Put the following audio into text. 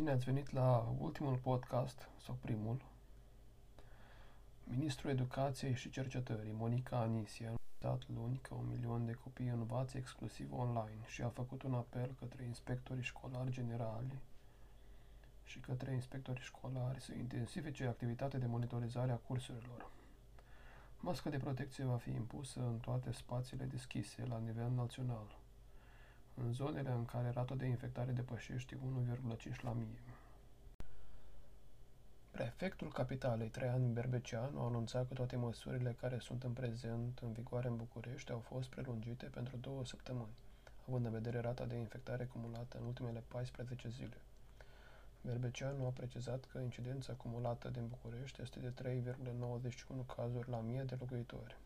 ați venit la ultimul podcast, sau primul. Ministrul Educației și Cercetării, Monica Anisia, a dat luni că un milion de copii învață exclusiv online și a făcut un apel către inspectorii școlari generali și către inspectorii școlari să intensifice activitatea de monitorizare a cursurilor. Masca de protecție va fi impusă în toate spațiile deschise la nivel național în zonele în care rata de infectare depășește 1,5 la mie. Prefectul Capitalei, Traian Berbeceanu, a anunțat că toate măsurile care sunt în prezent în vigoare în București au fost prelungite pentru două săptămâni, având în vedere rata de infectare acumulată în ultimele 14 zile. Berbeceanu a precizat că incidența acumulată din București este de 3,91 cazuri la mie de locuitori.